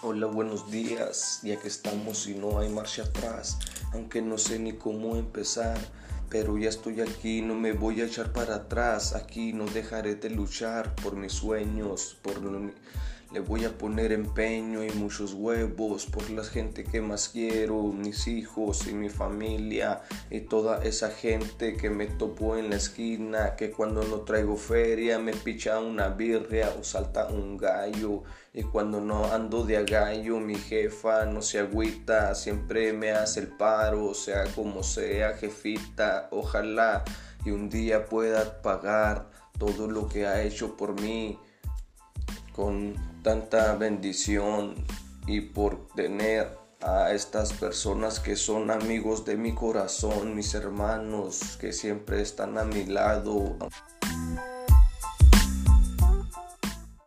Hola, buenos días, ya que estamos y no hay marcha atrás, aunque no sé ni cómo empezar, pero ya estoy aquí, no me voy a echar para atrás, aquí no dejaré de luchar por mis sueños, por le voy a poner empeño y muchos huevos por la gente que más quiero, mis hijos y mi familia y toda esa gente que me topó en la esquina, que cuando no traigo feria me picha una birria o salta un gallo. Y cuando no ando de a gallo mi jefa no se agüita, siempre me hace el paro, sea como sea jefita, ojalá y un día pueda pagar todo lo que ha hecho por mí con tanta bendición y por tener a estas personas que son amigos de mi corazón, mis hermanos que siempre están a mi lado.